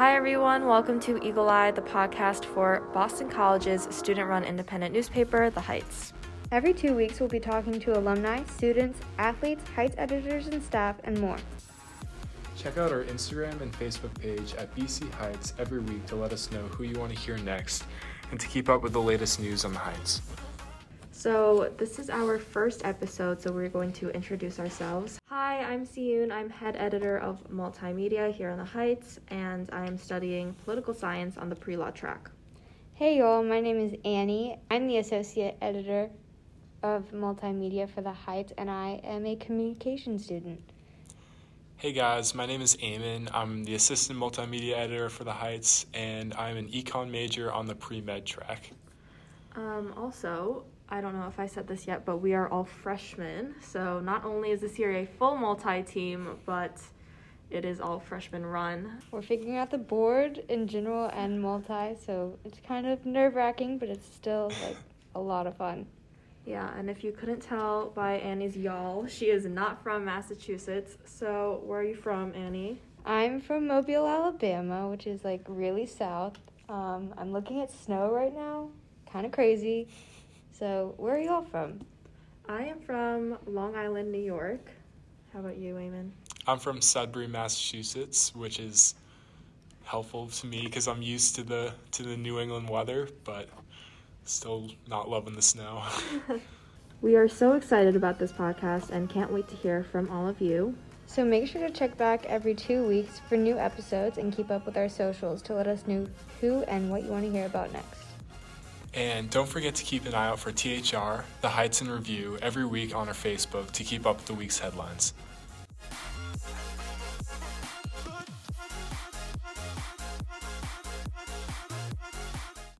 Hi, everyone. Welcome to Eagle Eye, the podcast for Boston College's student run independent newspaper, The Heights. Every two weeks, we'll be talking to alumni, students, athletes, Heights editors and staff, and more. Check out our Instagram and Facebook page at BC Heights every week to let us know who you want to hear next and to keep up with the latest news on the Heights. So, this is our first episode, so we're going to introduce ourselves. Hi, I'm Siyun. I'm head editor of multimedia here on the Heights, and I'm studying political science on the pre law track. Hey, y'all, my name is Annie. I'm the associate editor of multimedia for the Heights, and I am a communication student. Hey guys, my name is Eamon. I'm the assistant multimedia editor for the Heights, and I'm an econ major on the pre med track. Um, also, I don't know if I said this yet, but we are all freshmen. So not only is this year a full multi team, but it is all freshman run. We're figuring out the board in general and multi, so it's kind of nerve wracking, but it's still like a lot of fun. Yeah, and if you couldn't tell by Annie's y'all, she is not from Massachusetts. So where are you from, Annie? I'm from Mobile, Alabama, which is like really south. Um, I'm looking at snow right now, kind of crazy. So, where are y'all from? I am from Long Island, New York. How about you, Eamon? I'm from Sudbury, Massachusetts, which is helpful to me because I'm used to the to the New England weather, but still not loving the snow. we are so excited about this podcast and can't wait to hear from all of you. So make sure to check back every two weeks for new episodes and keep up with our socials to let us know who and what you want to hear about next. And don't forget to keep an eye out for THR, the Heights in Review, every week on our Facebook to keep up with the week's headlines.